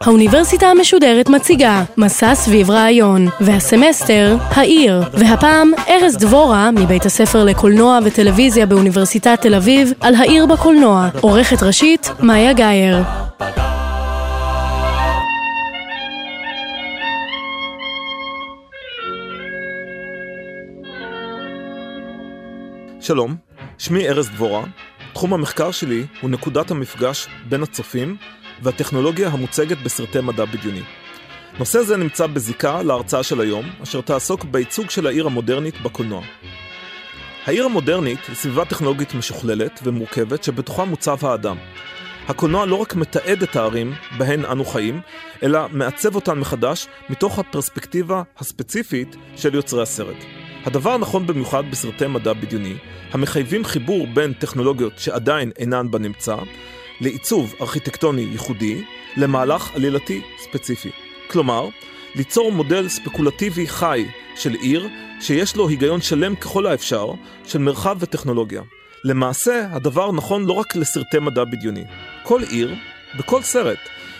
האוניברסיטה המשודרת מציגה מסע סביב רעיון, והסמסטר, העיר, והפעם ארז דבורה מבית הספר לקולנוע וטלוויזיה באוניברסיטת תל אביב על העיר בקולנוע, עורכת ראשית מאיה גאייר. שלום, שמי ארז דבורה. תחום המחקר שלי הוא נקודת המפגש בין הצופים והטכנולוגיה המוצגת בסרטי מדע בדיוני. נושא זה נמצא בזיקה להרצאה של היום, אשר תעסוק בייצוג של העיר המודרנית בקולנוע. העיר המודרנית היא סביבה טכנולוגית משוכללת ומורכבת שבתוכה מוצב האדם. הקולנוע לא רק מתעד את הערים בהן אנו חיים, אלא מעצב אותן מחדש מתוך הפרספקטיבה הספציפית של יוצרי הסרט. הדבר נכון במיוחד בסרטי מדע בדיוני, המחייבים חיבור בין טכנולוגיות שעדיין אינן בנמצא, לעיצוב ארכיטקטוני ייחודי, למהלך עלילתי ספציפי. כלומר, ליצור מודל ספקולטיבי חי של עיר, שיש לו היגיון שלם ככל האפשר, של מרחב וטכנולוגיה. למעשה, הדבר נכון לא רק לסרטי מדע בדיוני. כל עיר, בכל סרט,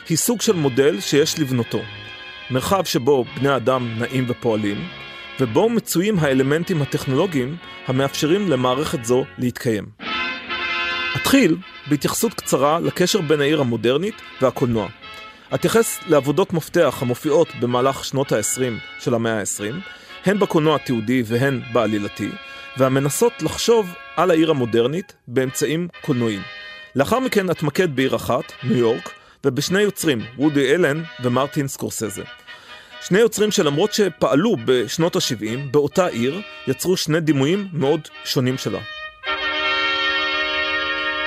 היא סוג של מודל שיש לבנותו. מרחב שבו בני אדם נעים ופועלים, ובו מצויים האלמנטים הטכנולוגיים המאפשרים למערכת זו להתקיים. אתחיל בהתייחסות קצרה לקשר בין העיר המודרנית והקולנוע. אתייחס לעבודות מפתח המופיעות במהלך שנות ה-20 של המאה ה-20, הן בקולנוע התיעודי והן בעלילתי, והמנסות לחשוב על העיר המודרנית באמצעים קולנועיים. לאחר מכן אתמקד בעיר אחת, ניו יורק, ובשני יוצרים, וודי אלן ומרטין סקורסזה. שני יוצרים שלמרות שפעלו בשנות ה-70 באותה עיר, יצרו שני דימויים מאוד שונים שלה.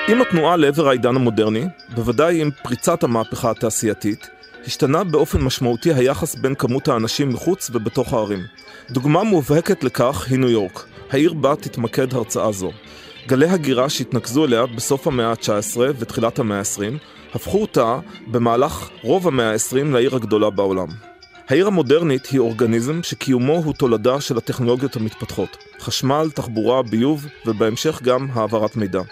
עם התנועה לעבר העידן המודרני, בוודאי עם פריצת המהפכה התעשייתית, השתנה באופן משמעותי היחס בין כמות האנשים מחוץ ובתוך הערים. דוגמה מובהקת לכך היא ניו יורק, העיר בה תתמקד הרצאה זו. גלי הגירה שהתנקזו אליה בסוף המאה ה-19 ותחילת המאה ה-20, הפכו אותה במהלך רוב המאה ה-20 לעיר הגדולה בעולם. העיר המודרנית היא אורגניזם שקיומו הוא תולדה של הטכנולוגיות המתפתחות. חשמל, תחבורה, ביוב ובהמשך גם העברת מידע.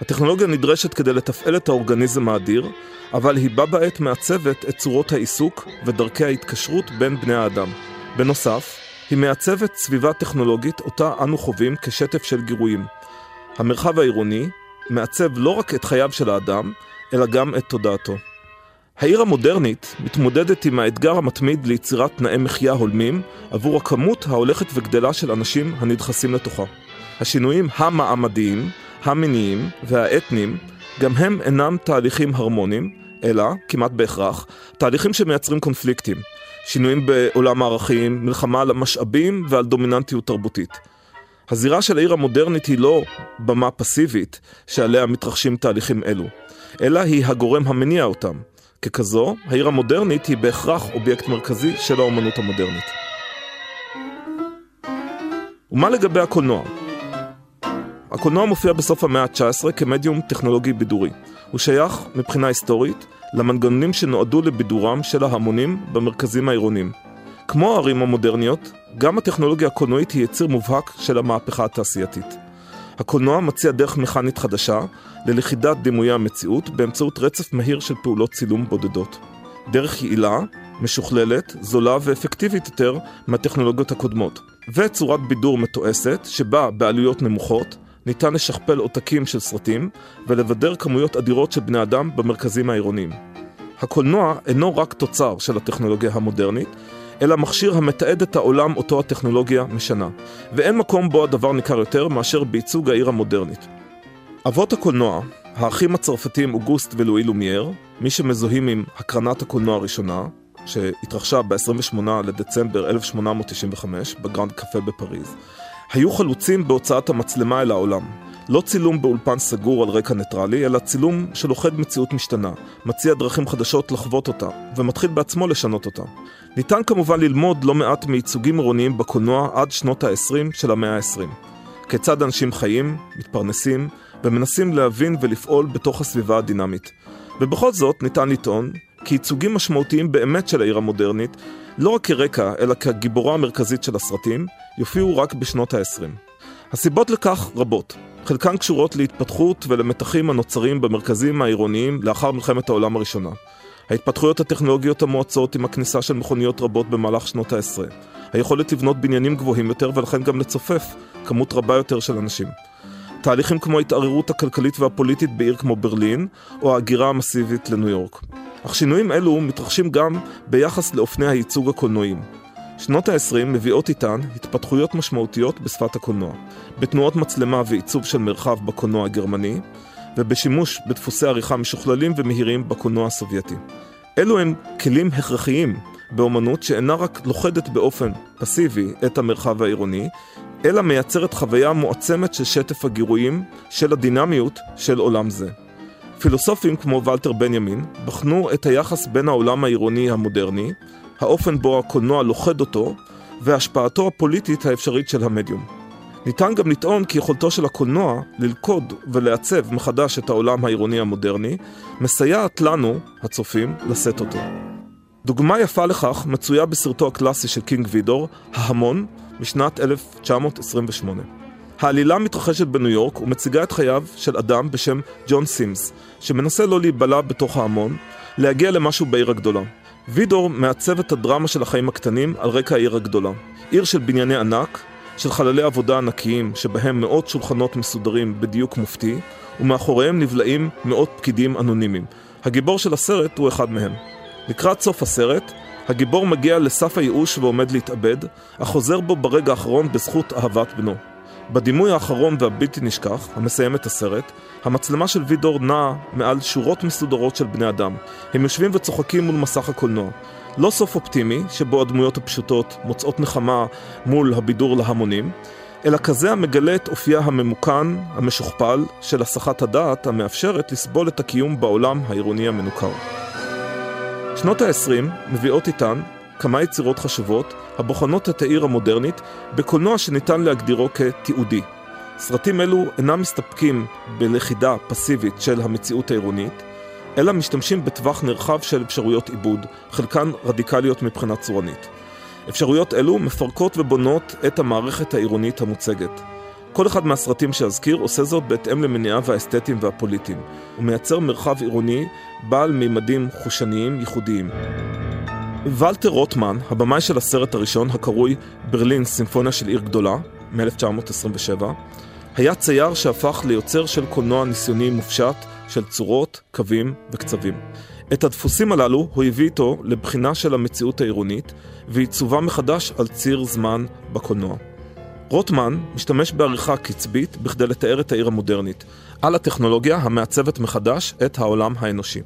הטכנולוגיה נדרשת כדי לתפעל את האורגניזם האדיר, אבל היא בה בעת מעצבת את צורות העיסוק ודרכי ההתקשרות בין בני האדם. בנוסף, היא מעצבת סביבה טכנולוגית אותה אנו חווים כשטף של גירויים. המרחב העירוני מעצב לא רק את חייו של האדם, אלא גם את תודעתו. העיר המודרנית מתמודדת עם האתגר המתמיד ליצירת תנאי מחיה הולמים עבור הכמות ההולכת וגדלה של אנשים הנדחסים לתוכה. השינויים המעמדיים, המיניים והאתניים גם הם אינם תהליכים הרמוניים, אלא, כמעט בהכרח, תהליכים שמייצרים קונפליקטים. שינויים בעולם הערכים, מלחמה על המשאבים ועל דומיננטיות תרבותית. הזירה של העיר המודרנית היא לא במה פסיבית שעליה מתרחשים תהליכים אלו, אלא היא הגורם המניע אותם. ככזו, העיר המודרנית היא בהכרח אובייקט מרכזי של האומנות המודרנית. ומה לגבי הקולנוע? הקולנוע מופיע בסוף המאה ה-19 כמדיום טכנולוגי בידורי. הוא שייך, מבחינה היסטורית, למנגנונים שנועדו לבידורם של ההמונים במרכזים העירוניים. כמו הערים המודרניות, גם הטכנולוגיה הקולנועית היא יציר מובהק של המהפכה התעשייתית. הקולנוע מציע דרך מכנית חדשה ללכידת דימויי המציאות באמצעות רצף מהיר של פעולות צילום בודדות. דרך יעילה, משוכללת, זולה ואפקטיבית יותר מהטכנולוגיות הקודמות. וצורת בידור מתועסת, שבה בעלויות נמוכות, ניתן לשכפל עותקים של סרטים ולבדר כמויות אדירות של בני אדם במרכזים העירוניים. הקולנוע אינו רק תוצר של הטכנולוגיה המודרנית, אלא מכשיר המתעד את העולם אותו הטכנולוגיה משנה, ואין מקום בו הדבר ניכר יותר מאשר בייצוג העיר המודרנית. אבות הקולנוע, האחים הצרפתים אוגוסט ולואי לומייר, מי שמזוהים עם הקרנת הקולנוע הראשונה, שהתרחשה ב-28 לדצמבר 1895 בגרנד קפה בפריז, היו חלוצים בהוצאת המצלמה אל העולם. לא צילום באולפן סגור על רקע ניטרלי, אלא צילום שלוכד מציאות משתנה, מציע דרכים חדשות לחוות אותה, ומתחיל בעצמו לשנות אותה. ניתן כמובן ללמוד לא מעט מייצוגים עירוניים בקולנוע עד שנות ה-20 של המאה ה-20. כיצד אנשים חיים, מתפרנסים, ומנסים להבין ולפעול בתוך הסביבה הדינמית. ובכל זאת ניתן לטעון כי ייצוגים משמעותיים באמת של העיר המודרנית, לא רק כרקע, אלא כגיבורה המרכזית של הסרטים, יופיעו רק בשנות ה-20. הסיבות לכך רבות. חלקן קשורות להתפתחות ולמתחים הנוצרים במרכזים העירוניים לאחר מלחמת העולם הראשונה. ההתפתחויות הטכנולוגיות המואצות עם הכניסה של מכוניות רבות במהלך שנות העשרה. היכולת לבנות בניינים גבוהים יותר ולכן גם לצופף כמות רבה יותר של אנשים. תהליכים כמו ההתערערות הכלכלית והפוליטית בעיר כמו ברלין, או ההגירה המסיבית לניו יורק. אך שינויים אלו מתרחשים גם ביחס לאופני הייצוג הקולנועיים. שנות ה-20 מביאות איתן התפתחויות משמעותיות בשפת הקולנוע, בתנועות מצלמה ועיצוב של מרחב בקולנוע הגרמני, ובשימוש בדפוסי עריכה משוכללים ומהירים בקולנוע הסובייטי. אלו הם כלים הכרחיים באומנות שאינה רק לוכדת באופן פסיבי את המרחב העירוני, אלא מייצרת חוויה מועצמת של שטף הגירויים של הדינמיות של עולם זה. פילוסופים כמו ולטר בנימין בחנו את היחס בין העולם העירוני המודרני, האופן בו הקולנוע לוכד אותו, והשפעתו הפוליטית האפשרית של המדיום. ניתן גם לטעון כי יכולתו של הקולנוע ללכוד ולעצב מחדש את העולם העירוני המודרני, מסייעת לנו, הצופים, לשאת אותו. דוגמה יפה לכך מצויה בסרטו הקלאסי של קינג וידור, ההמון, משנת 1928. העלילה מתרחשת בניו יורק ומציגה את חייו של אדם בשם ג'ון סימס, שמנסה לא להיבלע בתוך ההמון, להגיע למשהו בעיר הגדולה. וידור מעצב את הדרמה של החיים הקטנים על רקע העיר הגדולה. עיר של בנייני ענק, של חללי עבודה ענקיים, שבהם מאות שולחנות מסודרים בדיוק מופתי, ומאחוריהם נבלעים מאות פקידים אנונימיים. הגיבור של הסרט הוא אחד מהם. לקראת סוף הסרט, הגיבור מגיע לסף הייאוש ועומד להתאבד, אך חוזר בו ברגע האחרון בזכות אהבת בנו. בדימוי האחרון והבלתי נשכח, המסיים את הסרט, המצלמה של וידור נעה מעל שורות מסודרות של בני אדם. הם יושבים וצוחקים מול מסך הקולנוע. לא סוף אופטימי, שבו הדמויות הפשוטות מוצאות נחמה מול הבידור להמונים, אלא כזה המגלה את אופייה הממוכן, המשוכפל, של הסחת הדעת המאפשרת לסבול את הקיום בעולם העירוני המנוכר. שנות ה-20 מביאות איתן כמה יצירות חשובות הבוחנות את העיר המודרנית בקולנוע שניתן להגדירו כתיעודי. סרטים אלו אינם מסתפקים בלכידה פסיבית של המציאות העירונית, אלא משתמשים בטווח נרחב של אפשרויות עיבוד, חלקן רדיקליות מבחינה צורנית. אפשרויות אלו מפרקות ובונות את המערכת העירונית המוצגת. כל אחד מהסרטים שאזכיר עושה זאת בהתאם למניעיו האסתטיים והפוליטיים. הוא מייצר מרחב עירוני בעל מימדים חושניים ייחודיים. ולטר רוטמן, הבמאי של הסרט הראשון, הקרוי ברלין סימפוניה של עיר גדולה, מ-1927, היה צייר שהפך ליוצר של קולנוע ניסיוני מופשט של צורות, קווים וקצבים. את הדפוסים הללו הוא הביא איתו לבחינה של המציאות העירונית ועיצובה מחדש על ציר זמן בקולנוע. רוטמן משתמש בעריכה קצבית בכדי לתאר את העיר המודרנית, על הטכנולוגיה המעצבת מחדש את העולם האנושי.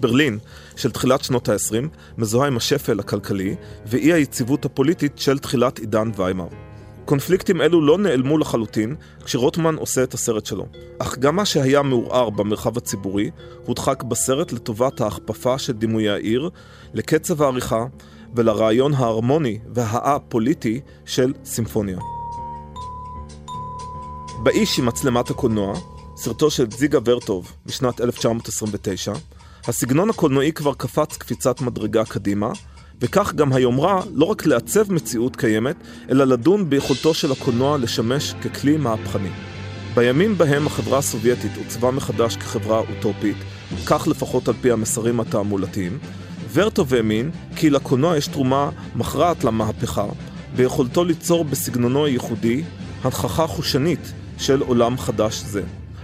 ברלין של תחילת שנות ה-20 מזוהה עם השפל הכלכלי ואי היציבות הפוליטית של תחילת עידן ויימאר. קונפליקטים אלו לא נעלמו לחלוטין כשרוטמן עושה את הסרט שלו, אך גם מה שהיה מעורער במרחב הציבורי הודחק בסרט לטובת ההכפפה של דימויי העיר, לקצב העריכה ולרעיון ההרמוני והאה-פוליטי של סימפוניה. באיש עם מצלמת הקולנוע, סרטו של זיגה ורטוב משנת 1929, הסגנון הקולנועי כבר קפץ קפיצת מדרגה קדימה, וכך גם היומרה לא רק לעצב מציאות קיימת, אלא לדון ביכולתו של הקולנוע לשמש ככלי מהפכני. בימים בהם החברה הסובייטית עוצבה מחדש כחברה אוטופית, כך לפחות על פי המסרים התעמולתיים, ורטוב האמין כי לקולנוע יש תרומה מכרעת למהפכה, ביכולתו ליצור בסגנונו הייחודי הנכחה חושנית של עולם חדש זה.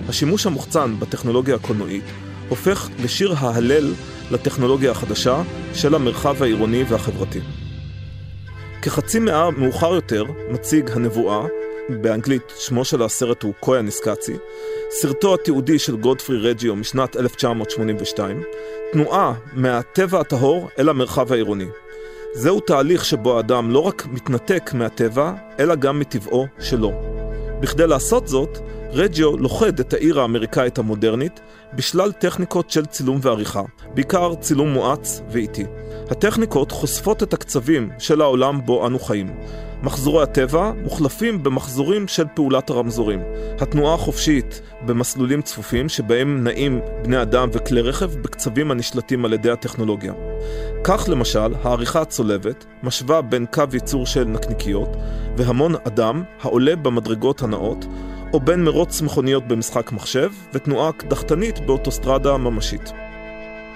השימוש המוחצן בטכנולוגיה הקולנועית הופך לשיר ההלל לטכנולוגיה החדשה של המרחב העירוני והחברתי. כחצי מאה מאוחר יותר מציג הנבואה, באנגלית שמו של הסרט הוא קויה ניסקצי, סרטו התיעודי של גודפרי רג'יו משנת 1982, תנועה מהטבע הטהור אל המרחב העירוני. זהו תהליך שבו האדם לא רק מתנתק מהטבע, אלא גם מטבעו שלו. בכדי לעשות זאת, רג'יו לוכד את העיר האמריקאית המודרנית בשלל טכניקות של צילום ועריכה, בעיקר צילום מואץ ואיטי. הטכניקות חושפות את הקצבים של העולם בו אנו חיים. מחזורי הטבע מוחלפים במחזורים של פעולת הרמזורים. התנועה החופשית במסלולים צפופים שבהם נעים בני אדם וכלי רכב בקצבים הנשלטים על ידי הטכנולוגיה. כך למשל, העריכה הצולבת משווה בין קו ייצור של נקניקיות והמון אדם העולה במדרגות הנאות או בין מרוץ מכוניות במשחק מחשב ותנועה קדחתנית באוטוסטרדה ממשית.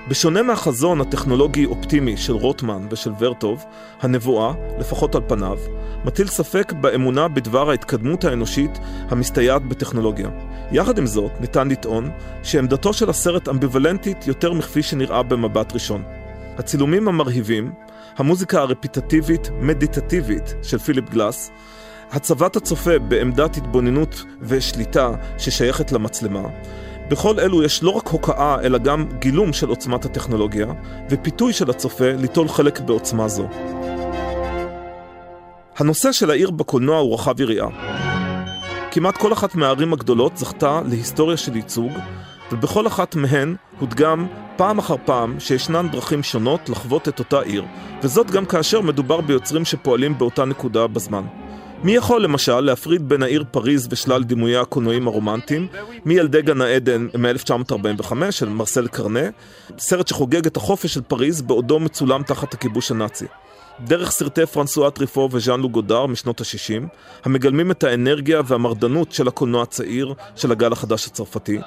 בשונה מהחזון הטכנולוגי-אופטימי של רוטמן ושל ורטוב, הנבואה, לפחות על פניו, מטיל ספק באמונה בדבר ההתקדמות האנושית המסתייעת בטכנולוגיה. יחד עם זאת, ניתן לטעון שעמדתו של הסרט אמביוולנטית יותר מכפי שנראה במבט ראשון. הצילומים המרהיבים, המוזיקה הרפיטטיבית-מדיטטיבית של פיליפ גלאס, הצבת הצופה בעמדת התבוננות ושליטה ששייכת למצלמה, בכל אלו יש לא רק הוקעה, אלא גם גילום של עוצמת הטכנולוגיה, ופיתוי של הצופה ליטול חלק בעוצמה זו. הנושא של העיר בקולנוע הוא רחב יריעה. כמעט כל אחת מהערים הגדולות זכתה להיסטוריה של ייצוג, ובכל אחת מהן הודגם פעם אחר פעם שישנן דרכים שונות לחוות את אותה עיר, וזאת גם כאשר מדובר ביוצרים שפועלים באותה נקודה בזמן. מי יכול למשל להפריד בין העיר פריז ושלל דימויי הקולנועים הרומנטיים מילדי גן העדן מ-1945 של מרסל קרנה, סרט שחוגג את החופש של פריז בעודו מצולם תחת הכיבוש הנאצי. דרך סרטי פרנסואה טריפו וז'אן לו גודר משנות ה-60, המגלמים את האנרגיה והמרדנות של הקולנוע הצעיר של הגל החדש הצרפתי,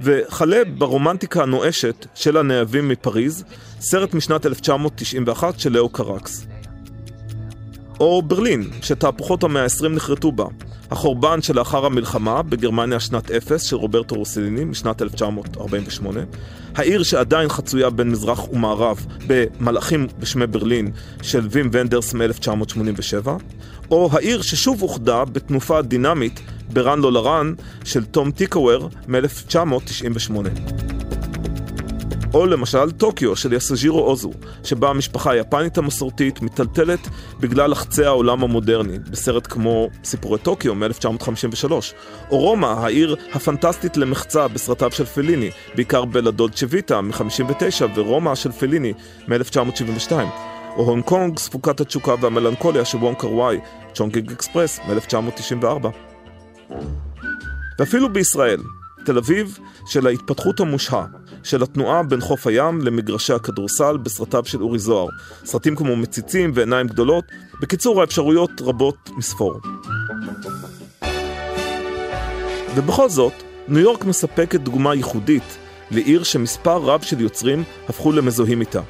וכלה ברומנטיקה הנואשת של הנאהבים מפריז, סרט משנת 1991 של לאו קרקס. או ברלין, שתהפוכות המאה ה-20 נחרטו בה. החורבן שלאחר המלחמה בגרמניה שנת אפס של רוברטו רוסליני משנת 1948. העיר שעדיין חצויה בין מזרח ומערב במלאכים בשמי ברלין של וים ונדרס מ-1987. או העיר ששוב אוחדה בתנופה דינמית בראן לולה ראן של תום טיקוור מ-1998. או למשל טוקיו של יסג'ירו אוזו, שבה המשפחה היפנית המסורתית מיטלטלת בגלל לחצי העולם המודרני, בסרט כמו סיפורי טוקיו מ-1953, או רומא, העיר הפנטסטית למחצה בסרטיו של פליני, בעיקר בלה דולצ'ה ויטה מ-59 ורומא של פליני מ-1972. או הונג קונג, ספוקת התשוקה והמלנכוליה של וונקר וואי, צ'ונגינג אקספרס מ-1994. ואפילו בישראל, תל אביב של ההתפתחות המושהה, של התנועה בין חוף הים למגרשי הכדורסל בסרטיו של אורי זוהר. סרטים כמו מציצים ועיניים גדולות. בקיצור, האפשרויות רבות מספור. ובכל זאת, ניו יורק מספקת דוגמה ייחודית לעיר שמספר רב של יוצרים הפכו למזוהים איתה.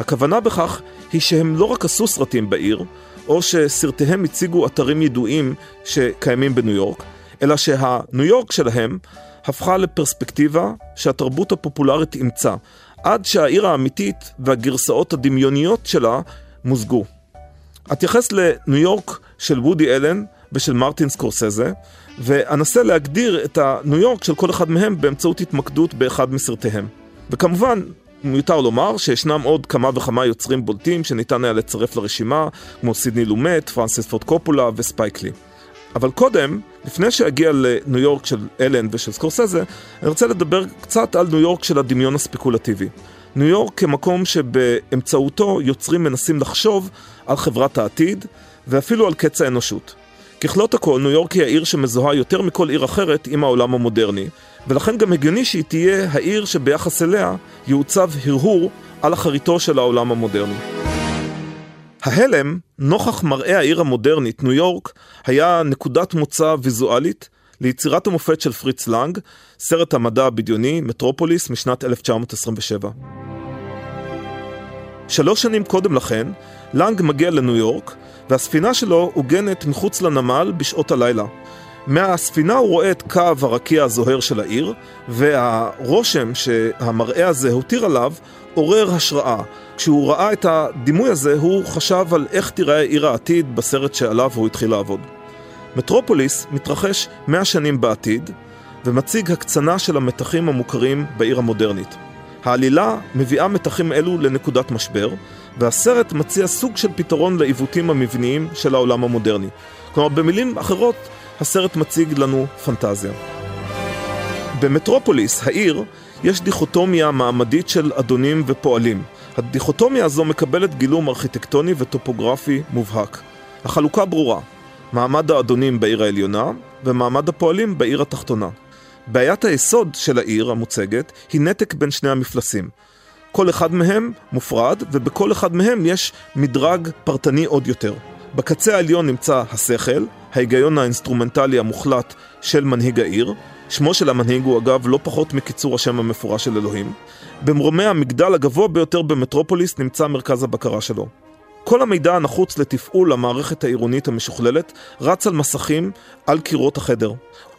הכוונה בכך היא שהם לא רק עשו סרטים בעיר, או שסרטיהם הציגו אתרים ידועים שקיימים בניו יורק, אלא שהניו יורק שלהם הפכה לפרספקטיבה שהתרבות הפופולרית אימצה, עד שהעיר האמיתית והגרסאות הדמיוניות שלה מוזגו. אתייחס לניו יורק של וודי אלן ושל מרטין סקורסזה, ואנסה להגדיר את הניו יורק של כל אחד מהם באמצעות התמקדות באחד מסרטיהם. וכמובן, מיותר לומר שישנם עוד כמה וכמה יוצרים בולטים שניתן היה לצרף לרשימה, כמו סידני לומט, פרנסיס פורד קופולה וספייק לי. אבל קודם, לפני שאגיע לניו יורק של אלן ושל סקורסזה, אני רוצה לדבר קצת על ניו יורק של הדמיון הספקולטיבי. ניו יורק כמקום שבאמצעותו יוצרים מנסים לחשוב על חברת העתיד ואפילו על קץ האנושות. ככלות הכל, ניו יורק היא העיר שמזוהה יותר מכל עיר אחרת עם העולם המודרני, ולכן גם הגיוני שהיא תהיה העיר שביחס אליה יעוצב הרהור על אחריתו של העולם המודרני. ההלם, נוכח מראה העיר המודרנית, ניו יורק, היה נקודת מוצא ויזואלית ליצירת המופת של פריץ לנג, סרט המדע הבדיוני, מטרופוליס, משנת 1927. שלוש שנים קודם לכן, לנג מגיע לניו יורק, והספינה שלו עוגנת מחוץ לנמל בשעות הלילה. מהספינה הוא רואה את קו הרקיע הזוהר של העיר, והרושם שהמראה הזה הותיר עליו עורר השראה. כשהוא ראה את הדימוי הזה, הוא חשב על איך תיראה עיר העתיד בסרט שעליו הוא התחיל לעבוד. מטרופוליס מתרחש מאה שנים בעתיד, ומציג הקצנה של המתחים המוכרים בעיר המודרנית. העלילה מביאה מתחים אלו לנקודת משבר, והסרט מציע סוג של פתרון לעיוותים המבניים של העולם המודרני. כלומר, במילים אחרות, הסרט מציג לנו פנטזיה. במטרופוליס, העיר, יש דיכוטומיה מעמדית של אדונים ופועלים. הדיכוטומיה הזו מקבלת גילום ארכיטקטוני וטופוגרפי מובהק. החלוקה ברורה, מעמד האדונים בעיר העליונה ומעמד הפועלים בעיר התחתונה. בעיית היסוד של העיר המוצגת היא נתק בין שני המפלסים. כל אחד מהם מופרד, ובכל אחד מהם יש מדרג פרטני עוד יותר. בקצה העליון נמצא השכל, ההיגיון האינסטרומנטלי המוחלט של מנהיג העיר. שמו של המנהיג הוא אגב לא פחות מקיצור השם המפורש של אלוהים. במרומי המגדל הגבוה ביותר במטרופוליס נמצא מרכז הבקרה שלו. כל המידע הנחוץ לתפעול המערכת העירונית המשוכללת רץ על מסכים על קירות החדר.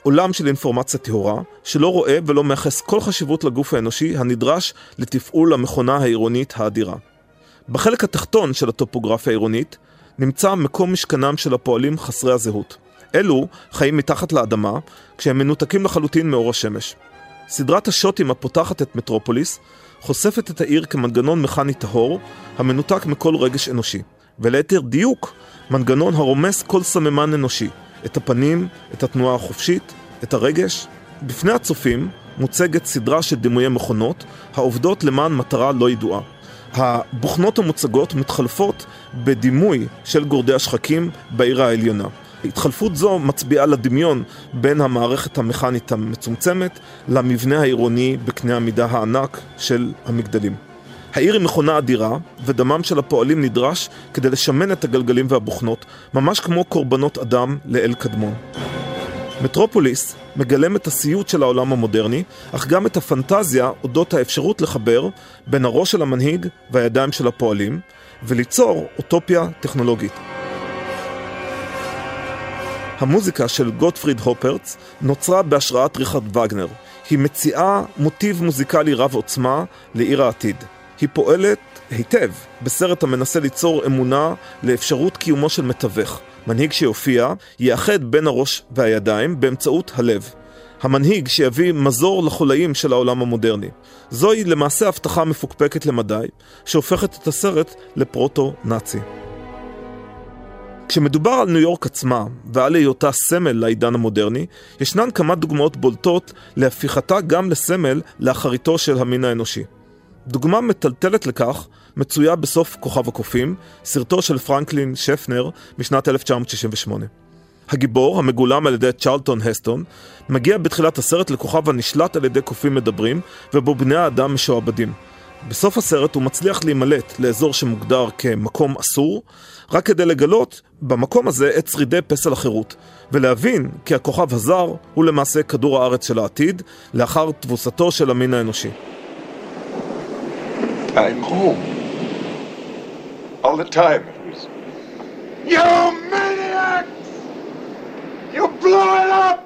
עולם של אינפורמציה טהורה, שלא רואה ולא מייחס כל חשיבות לגוף האנושי הנדרש לתפעול המכונה העירונית האדירה. בחלק התחתון של הטופוגרפיה העירונית נמצא מקום משכנם של הפועלים חסרי הזהות. אלו חיים מתחת לאדמה, כשהם מנותקים לחלוטין מאור השמש. סדרת השוטים הפותחת את מטרופוליס חושפת את העיר כמנגנון מכני טהור, המנותק מכל רגש אנושי. וליתר דיוק, מנגנון הרומס כל סממן אנושי, את הפנים, את התנועה החופשית, את הרגש. בפני הצופים מוצגת סדרה של דימויי מכונות, העובדות למען מטרה לא ידועה. הבוכנות המוצגות מתחלפות בדימוי של גורדי השחקים בעיר העליונה. התחלפות זו מצביעה לדמיון בין המערכת המכנית המצומצמת למבנה העירוני בקנה המידה הענק של המגדלים. העיר היא מכונה אדירה, ודמם של הפועלים נדרש כדי לשמן את הגלגלים והבוכנות, ממש כמו קורבנות אדם לאל קדמון. מטרופוליס מגלם את הסיוט של העולם המודרני, אך גם את הפנטזיה אודות האפשרות לחבר בין הראש של המנהיג והידיים של הפועלים, וליצור אוטופיה טכנולוגית. המוזיקה של גוטפריד הופרץ נוצרה בהשראת ריכרד וגנר. היא מציעה מוטיב מוזיקלי רב עוצמה לעיר העתיד. היא פועלת היטב בסרט המנסה ליצור אמונה לאפשרות קיומו של מתווך. מנהיג שיופיע יאחד בין הראש והידיים באמצעות הלב. המנהיג שיביא מזור לחולאים של העולם המודרני. זוהי למעשה הבטחה מפוקפקת למדי, שהופכת את הסרט לפרוטו-נאצי. כשמדובר על ניו יורק עצמה ועל היותה סמל לעידן המודרני, ישנן כמה דוגמאות בולטות להפיכתה גם לסמל לאחריתו של המין האנושי. דוגמה מטלטלת לכך מצויה בסוף כוכב הקופים, סרטו של פרנקלין שפנר משנת 1968. הגיבור, המגולם על ידי צ'רלטון הסטון, מגיע בתחילת הסרט לכוכב הנשלט על ידי קופים מדברים, ובו בני האדם משועבדים. בסוף הסרט הוא מצליח להימלט לאזור שמוגדר כמקום אסור, רק כדי לגלות במקום הזה את שרידי פסל החירות, ולהבין כי הכוכב הזר הוא למעשה כדור הארץ של העתיד, לאחר תבוסתו של המין האנושי. I'm home. All the time it was. You maniacs! You blew it up!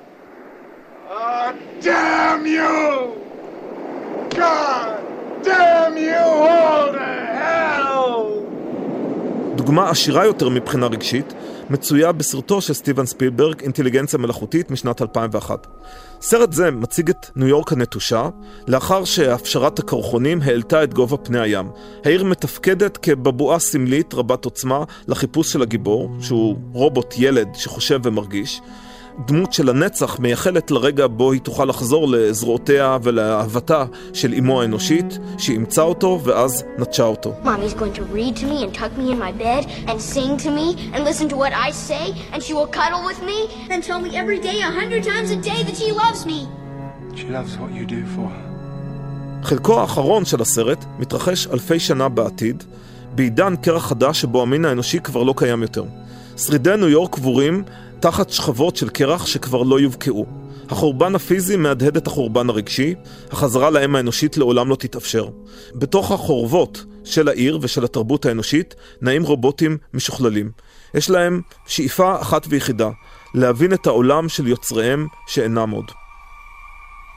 Oh, damn you! God damn you all to hell! דוגמה עשירה יותר מבחינה רגשית מצויה בסרטו של סטיבן ספילברג, אינטליגנציה מלאכותית משנת 2001. סרט זה מציג את ניו יורק הנטושה, לאחר שהפשרת הקרחונים העלתה את גובה פני הים. העיר מתפקדת כבבואה סמלית רבת עוצמה לחיפוש של הגיבור, שהוא רובוט ילד שחושב ומרגיש. דמות של הנצח מייחלת לרגע בו היא תוכל לחזור לזרועותיה ולאהבתה של אמו האנושית, שאימצה אותו ואז נטשה אותו. חלקו האחרון של הסרט מתרחש אלפי שנה בעתיד, בעידן קרח חדש שבו המין האנושי כבר לא קיים יותר. שרידי ניו יורק קבורים תחת שכבות של קרח שכבר לא יובקעו. החורבן הפיזי מהדהד את החורבן הרגשי, החזרה לאם האנושית לעולם לא תתאפשר. בתוך החורבות של העיר ושל התרבות האנושית נעים רובוטים משוכללים. יש להם שאיפה אחת ויחידה, להבין את העולם של יוצריהם שאינם עוד.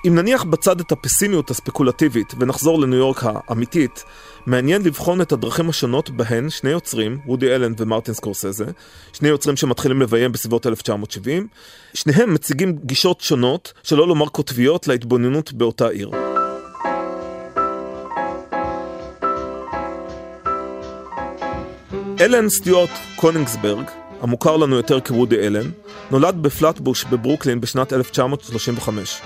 אם נניח בצד את הפסימיות הספקולטיבית ונחזור לניו יורק האמיתית, מעניין לבחון את הדרכים השונות בהן שני יוצרים, רודי אלן ומרטין סקורסזה, שני יוצרים שמתחילים לביים בסביבות 1970, שניהם מציגים גישות שונות, שלא לומר קוטביות, להתבוננות באותה עיר. אלן סטיוארט קונינגסברג, המוכר לנו יותר כרודי אלן, נולד בפלטבוש בברוקלין בשנת 1935.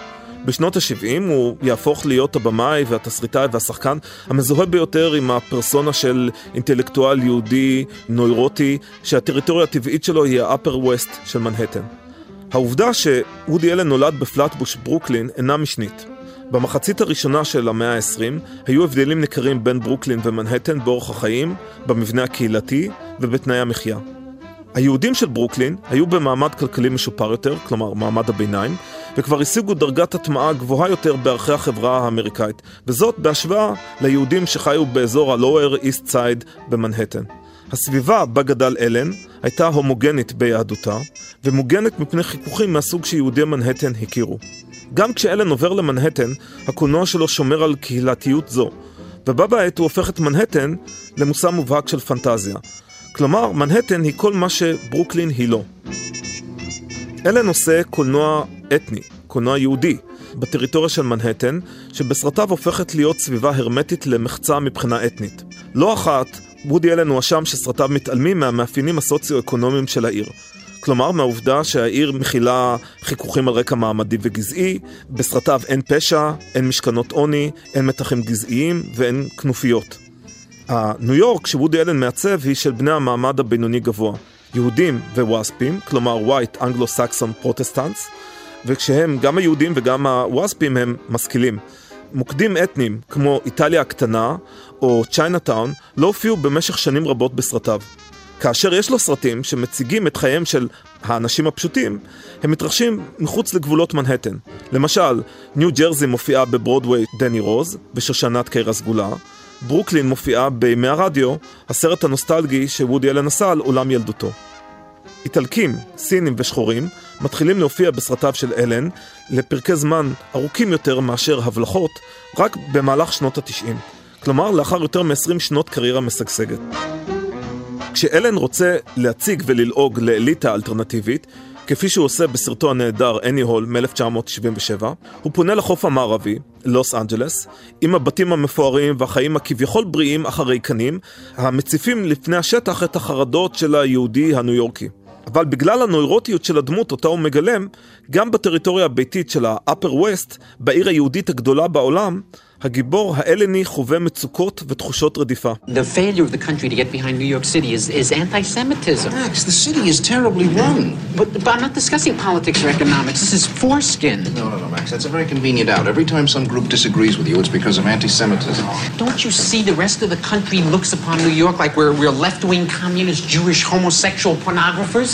בשנות ה-70 הוא יהפוך להיות הבמאי והתסריטאי והשחקן המזוהה ביותר עם הפרסונה של אינטלקטואל יהודי נוירוטי, שהטריטוריה הטבעית שלו היא ה-upper west של מנהטן. העובדה שוודי אלן נולד בפלטבוש ברוקלין אינה משנית. במחצית הראשונה של המאה ה-20 היו הבדלים ניכרים בין ברוקלין ומנהטן באורח החיים, במבנה הקהילתי ובתנאי המחיה. היהודים של ברוקלין היו במעמד כלכלי משופר יותר, כלומר מעמד הביניים, וכבר השיגו דרגת הטמעה גבוהה יותר בערכי החברה האמריקאית, וזאת בהשוואה ליהודים שחיו באזור ה-Lower East Side במנהטן. הסביבה בה גדל אלן הייתה הומוגנית ביהדותה, ומוגנת מפני חיכוכים מהסוג שיהודי מנהטן הכירו. גם כשאלן עובר למנהטן, הקולנוע שלו שומר על קהילתיות זו, ובה בעת הוא הופך את מנהטן למושא מובהק של פנטזיה. כלומר, מנהטן היא כל מה שברוקלין היא לא. אלן עושה קולנוע אתני, קולנוע יהודי, בטריטוריה של מנהטן, שבסרטיו הופכת להיות סביבה הרמטית למחצה מבחינה אתנית. לא אחת, וודי אלן הואשם שסרטיו מתעלמים מהמאפיינים הסוציו-אקונומיים של העיר. כלומר, מהעובדה שהעיר מכילה חיכוכים על רקע מעמדי וגזעי, בסרטיו אין פשע, אין משכנות עוני, אין מתחים גזעיים ואין כנופיות. הניו יורק שוודי אלן מעצב היא של בני המעמד הבינוני גבוה. יהודים וווספים, כלומר white anglo-saxon protestants, וכשהם, גם היהודים וגם הווספים הם משכילים. מוקדים אתניים כמו איטליה הקטנה או צ'יינאטאון לא הופיעו במשך שנים רבות בסרטיו. כאשר יש לו סרטים שמציגים את חייהם של האנשים הפשוטים, הם מתרחשים מחוץ לגבולות מנהטן. למשל, ניו ג'רזי מופיעה בברודוויי דני רוז, ושושנת קהיר הסגולה, ברוקלין מופיעה בימי הרדיו, הסרט הנוסטלגי שוודי אלן עשה על עולם ילדותו. איטלקים, סינים ושחורים מתחילים להופיע בסרטיו של אלן לפרקי זמן ארוכים יותר מאשר הבלחות רק במהלך שנות התשעים. כלומר, לאחר יותר מ-20 שנות קריירה משגשגת. כשאלן רוצה להציג וללעוג לאליטה אלטרנטיבית, כפי שהוא עושה בסרטו הנהדר אני הול מ-1977, הוא פונה לחוף המערבי, לוס אנג'לס, עם הבתים המפוארים והחיים הכביכול בריאים אך הריקנים, המציפים לפני השטח את החרדות של היהודי הניו יורקי. אבל בגלל הנוירוטיות של הדמות אותה הוא מגלם, גם בטריטוריה הביתית של ה-upper west, בעיר היהודית הגדולה בעולם, הגיבור האלני חווה מצוקות ותחושות רדיפה. The failure of the country to get behind New York City is, is anti-Semitism. Max, the city is terribly run. But, but I'm not discussing politics or economics. This is foreskin. No, no, no, Max, that's a very convenient out. Every time some group disagrees with you, it's because of anti-Semitism. Don't you see the rest of the country looks upon New York like we're, we're left-wing communist Jewish homosexual pornographers?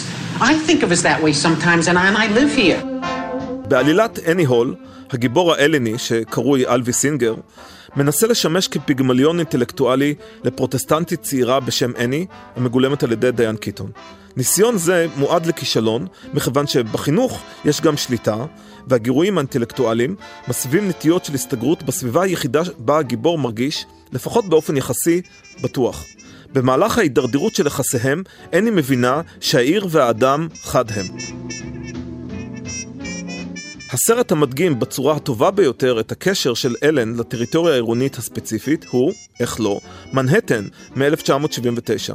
I think of us that way sometimes, and I, and I live here. בעלילת אני הול, הגיבור האלני, שקרוי אלווי סינגר, מנסה לשמש כפיגמליון אינטלקטואלי לפרוטסטנטית צעירה בשם אני, המגולמת על ידי דיין קיטון. ניסיון זה מועד לכישלון, מכיוון שבחינוך יש גם שליטה, והגירויים האינטלקטואליים מסבים נטיות של הסתגרות בסביבה היחידה בה הגיבור מרגיש, לפחות באופן יחסי, בטוח. במהלך ההידרדרות של יחסיהם, אני מבינה שהעיר והאדם חד הם. הסרט המדגים בצורה הטובה ביותר את הקשר של אלן לטריטוריה העירונית הספציפית הוא, איך לא, מנהטן מ-1979.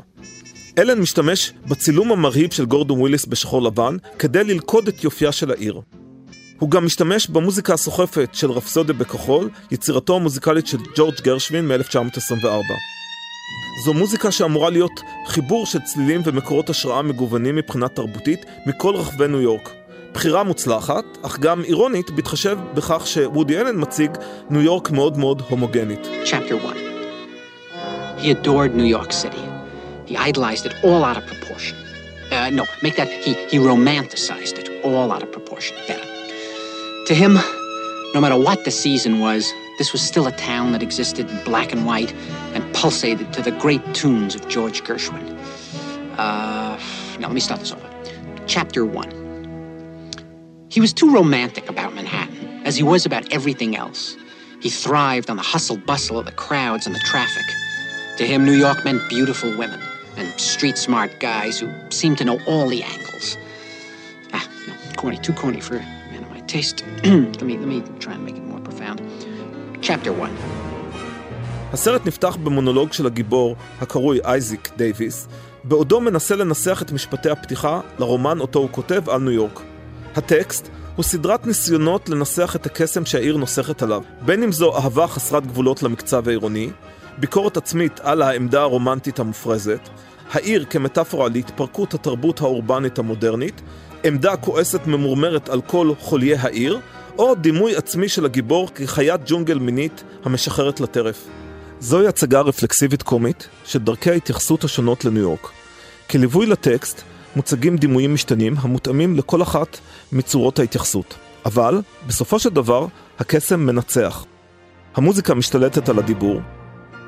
אלן משתמש בצילום המרהיב של גורדון וויליס בשחור לבן כדי ללכוד את יופייה של העיר. הוא גם משתמש במוזיקה הסוחפת של רפסודיה בכחול, יצירתו המוזיקלית של ג'ורג' גרשווין מ-1924. זו מוזיקה שאמורה להיות חיבור של צלילים ומקורות השראה מגוונים מבחינה תרבותית מכל רחבי ניו יורק. בחירה מוצלחת, אך גם אירונית, בהתחשב בכך שוודי אלן מציג ניו יורק מאוד מאוד הומוגנית. Chapter 1. He adored New York City. He idolized it all out of proportion. Uh, no, make that, he, he romanticized it all out of proportion. Better. To him, no matter what the season was, this was still a town that existed in black and white and pulsated to the great tunes of George Gershwin. Uh, now, let me start this over. Chapter 1. He was too romantic about Manhattan, as he was about everything else. He thrived on the hustle bustle of the crowds and the traffic. To him, New York meant beautiful women and street smart guys who seemed to know all the angles. Ah, no, corny, too corny for a man of my taste. let me let me try and make it more profound. Chapter 1. הסרט נפתח במונולוג של הגיבור, הקרוי אייזיק דייוויס, בעודו מנסה לנסח את משפטי הפתיחה לרומן אותו הוא כותב על ניו יורק. הטקסט הוא סדרת ניסיונות לנסח את הקסם שהעיר נוסכת עליו, בין אם זו אהבה חסרת גבולות למקצב העירוני, ביקורת עצמית על העמדה הרומנטית המופרזת, העיר כמטאפורה להתפרקות התרבות האורבנית המודרנית, עמדה כועסת ממורמרת על כל חוליי העיר, או דימוי עצמי של הגיבור כחיית ג'ונגל מינית המשחררת לטרף. זוהי הצגה רפלקסיבית קומית של דרכי ההתייחסות השונות לניו יורק. כליווי לטקסט מוצגים דימויים משתנים המותאמים לכל אחת מצורות ההתייחסות. אבל, בסופו של דבר, הקסם מנצח. המוזיקה משתלטת על הדיבור,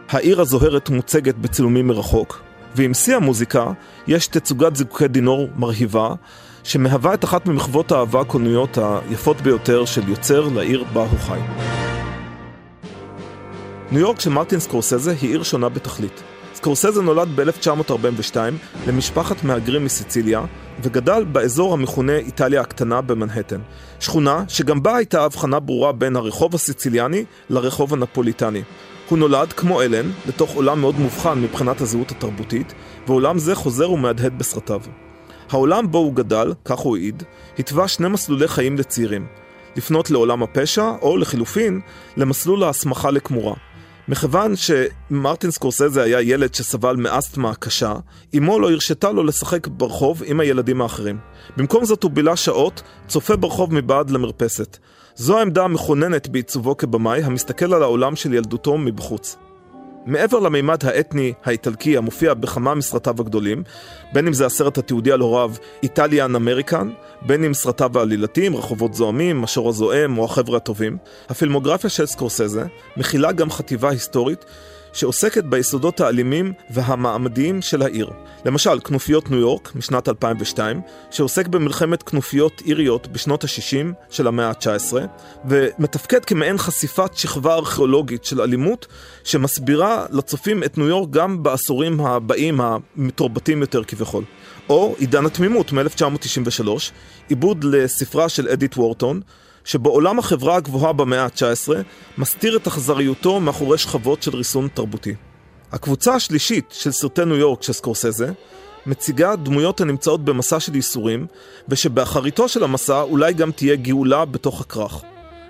העיר הזוהרת מוצגת בצילומים מרחוק, ועם שיא המוזיקה יש תצוגת זיקוקי דינור מרהיבה, שמהווה את אחת ממחוות האהבה הקולנועיות היפות ביותר של יוצר לעיר בה הוא חי. ניו יורק של מרטין סקורסזה היא עיר שונה בתכלית. סקורסזה נולד ב-1942 למשפחת מהגרים מסיציליה, וגדל באזור המכונה איטליה הקטנה במנהטן. שכונה שגם בה הייתה הבחנה ברורה בין הרחוב הסיציליאני לרחוב הנפוליטני. הוא נולד, כמו אלן, לתוך עולם מאוד מובחן מבחינת הזהות התרבותית, ועולם זה חוזר ומהדהד בסרטיו. העולם בו הוא גדל, כך הוא העיד, התווה שני מסלולי חיים לצעירים. לפנות לעולם הפשע, או לחילופין, למסלול ההסמכה לכמורה. מכיוון שמרטין סקורסזה היה ילד שסבל מאסתמה קשה, אמו לא הרשתה לו לשחק ברחוב עם הילדים האחרים. במקום זאת הוא בילה שעות, צופה ברחוב מבעד למרפסת. זו העמדה המכוננת בעיצובו כבמאי, המסתכל על העולם של ילדותו מבחוץ. מעבר למימד האתני האיטלקי המופיע בכמה מסרטיו הגדולים, בין אם זה הסרט התיעודי על הוריו איטליאן אמריקן, בין אם סרטיו העלילתיים, רחובות זוהמים, השור הזועם או החבר'ה הטובים, הפילמוגרפיה של סקורסזה מכילה גם חטיבה היסטורית שעוסקת ביסודות האלימים והמעמדיים של העיר. למשל, כנופיות ניו יורק משנת 2002, שעוסק במלחמת כנופיות איריות בשנות ה-60 של המאה ה-19, ומתפקד כמעין חשיפת שכבה ארכיאולוגית של אלימות, שמסבירה לצופים את ניו יורק גם בעשורים הבאים המתורבתים יותר כביכול. או עידן התמימות מ-1993, עיבוד לספרה של אדית וורטון, שבעולם החברה הגבוהה במאה ה-19 מסתיר את אכזריותו מאחורי שכבות של ריסון תרבותי. הקבוצה השלישית של סרטי ניו יורק של סקורסזה מציגה דמויות הנמצאות במסע של ייסורים, ושבאחריתו של המסע אולי גם תהיה גאולה בתוך הכרך.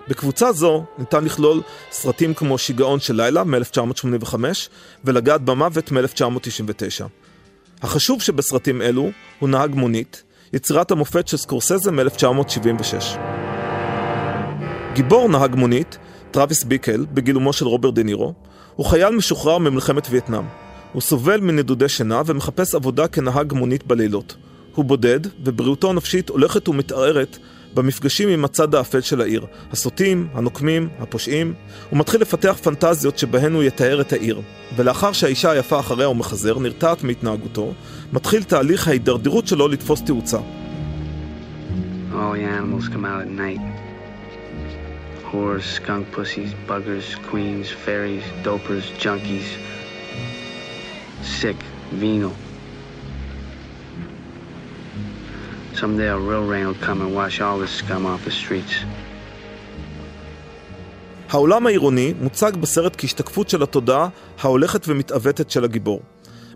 בקבוצה זו ניתן לכלול סרטים כמו שיגעון של לילה מ-1985 ולגעת במוות מ-1999. החשוב שבסרטים אלו הוא נהג מונית, יצירת המופת של סקורסזה מ-1976. גיבור נהג מונית, טרוויס ביקל, בגילומו של רוברט דה נירו, הוא חייל משוחרר ממלחמת וייטנאם. הוא סובל מנדודי שינה ומחפש עבודה כנהג מונית בלילות. הוא בודד, ובריאותו הנפשית הולכת ומתערערת במפגשים עם הצד האפל של העיר. הסוטים, הנוקמים, הפושעים. הוא מתחיל לפתח פנטזיות שבהן הוא יתאר את העיר. ולאחר שהאישה היפה אחריה הוא מחזר, נרתעת מהתנהגותו, מתחיל תהליך ההידרדרות שלו לתפוס תאוצה. All the animals come out at night. Whores, skunk pussies, buggers, queens, fairies, dopers, junkies. Sick, venal. Someday a real rain will come and wash all this scum off the streets. העולם העירוני מוצג בסרט כהשתקפות של התודעה ההולכת ומתעוותת של הגיבור.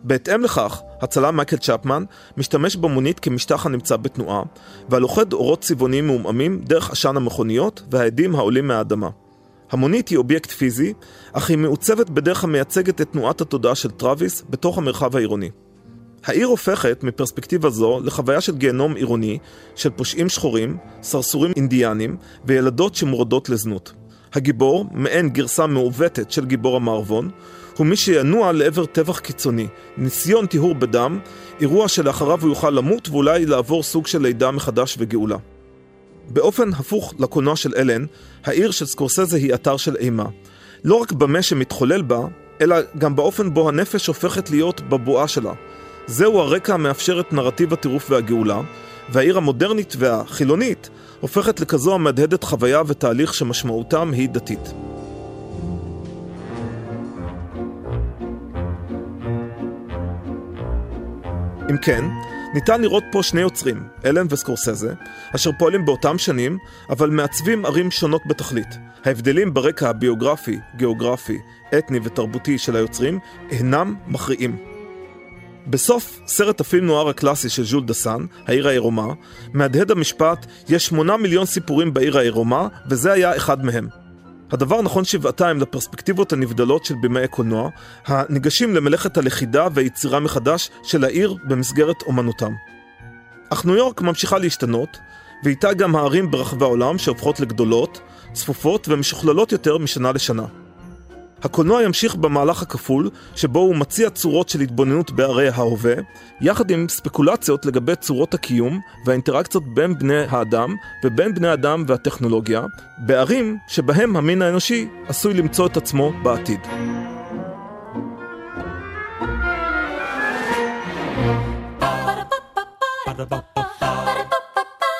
בהתאם לכך, הצלם מייקל צ'פמן משתמש במונית כמשטח הנמצא בתנועה, והלוכד אורות צבעוניים מעומעמים דרך עשן המכוניות והעדים העולים מהאדמה. המונית היא אובייקט פיזי, אך היא מעוצבת בדרך המייצגת את תנועת התודעה של טרוויס בתוך המרחב העירוני. העיר הופכת, מפרספקטיבה זו, לחוויה של גיהנום עירוני, של פושעים שחורים, סרסורים אינדיאנים וילדות שמורדות לזנות. הגיבור, מעין גרסה מעוותת של גיבור המערבון, הוא מי שינוע לעבר טבח קיצוני, ניסיון טיהור בדם, אירוע שלאחריו הוא יוכל למות ואולי לעבור סוג של לידה מחדש וגאולה. באופן הפוך לקולנוע של אלן, העיר של סקורסזה היא אתר של אימה. לא רק במה שמתחולל בה, אלא גם באופן בו הנפש הופכת להיות בבואה שלה. זהו הרקע המאפשר את נרטיב הטירוף והגאולה, והעיר המודרנית והחילונית הופכת לכזו המהדהדת חוויה ותהליך שמשמעותם היא דתית. אם כן, ניתן לראות פה שני יוצרים, אלן וסקורסזה, אשר פועלים באותם שנים, אבל מעצבים ערים שונות בתכלית. ההבדלים ברקע הביוגרפי, גיאוגרפי, אתני ותרבותי של היוצרים אינם מכריעים. בסוף סרט הפילם נוער הקלאסי של ז'ול דסן, העיר העירומה, מהדהד המשפט יש שמונה מיליון סיפורים בעיר העירומה, וזה היה אחד מהם. הדבר נכון שבעתיים לפרספקטיבות הנבדלות של בימי קולנוע, הניגשים למלאכת הלכידה והיצירה מחדש של העיר במסגרת אומנותם. אך ניו יורק ממשיכה להשתנות, ואיתה גם הערים ברחבי העולם שהופכות לגדולות, צפופות ומשוכללות יותר משנה לשנה. הקולנוע ימשיך במהלך הכפול, שבו הוא מציע צורות של התבוננות בערי ההווה, יחד עם ספקולציות לגבי צורות הקיום והאינטראקציות בין בני האדם ובין בני האדם והטכנולוגיה, בערים שבהם המין האנושי עשוי למצוא את עצמו בעתיד.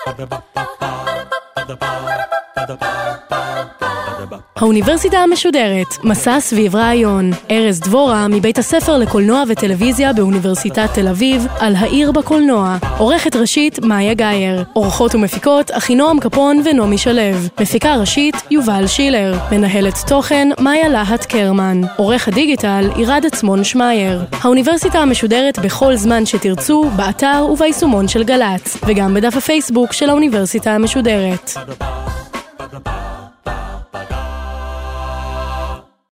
Ba-da-ba-ba-ba האוניברסיטה המשודרת, מסע סביב רעיון. ארז דבורה, מבית הספר לקולנוע וטלוויזיה באוניברסיטת תל אביב, על העיר בקולנוע. עורכת ראשית, מאיה גאייר. עורכות ומפיקות, אחינועם קפון ונעמי שלו. מפיקה ראשית, יובל שילר. מנהלת תוכן, מאיה להט קרמן. עורך הדיגיטל, עירד עצמון שמייר. האוניברסיטה המשודרת בכל זמן שתרצו, באתר וביישומון של גל"צ, וגם בדף הפייסבוק של האוניברסיטה המשודרת. Ba-da-ba.